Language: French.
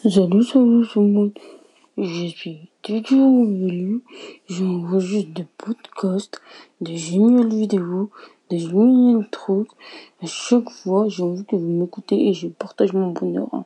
Salut, salut tout le monde? Je suis Didier Ouvelu. J'enregistre des podcasts, des géniales vidéos, des géniales trucs. À chaque fois, j'ai envie que vous m'écoutez et je partage mon bonheur.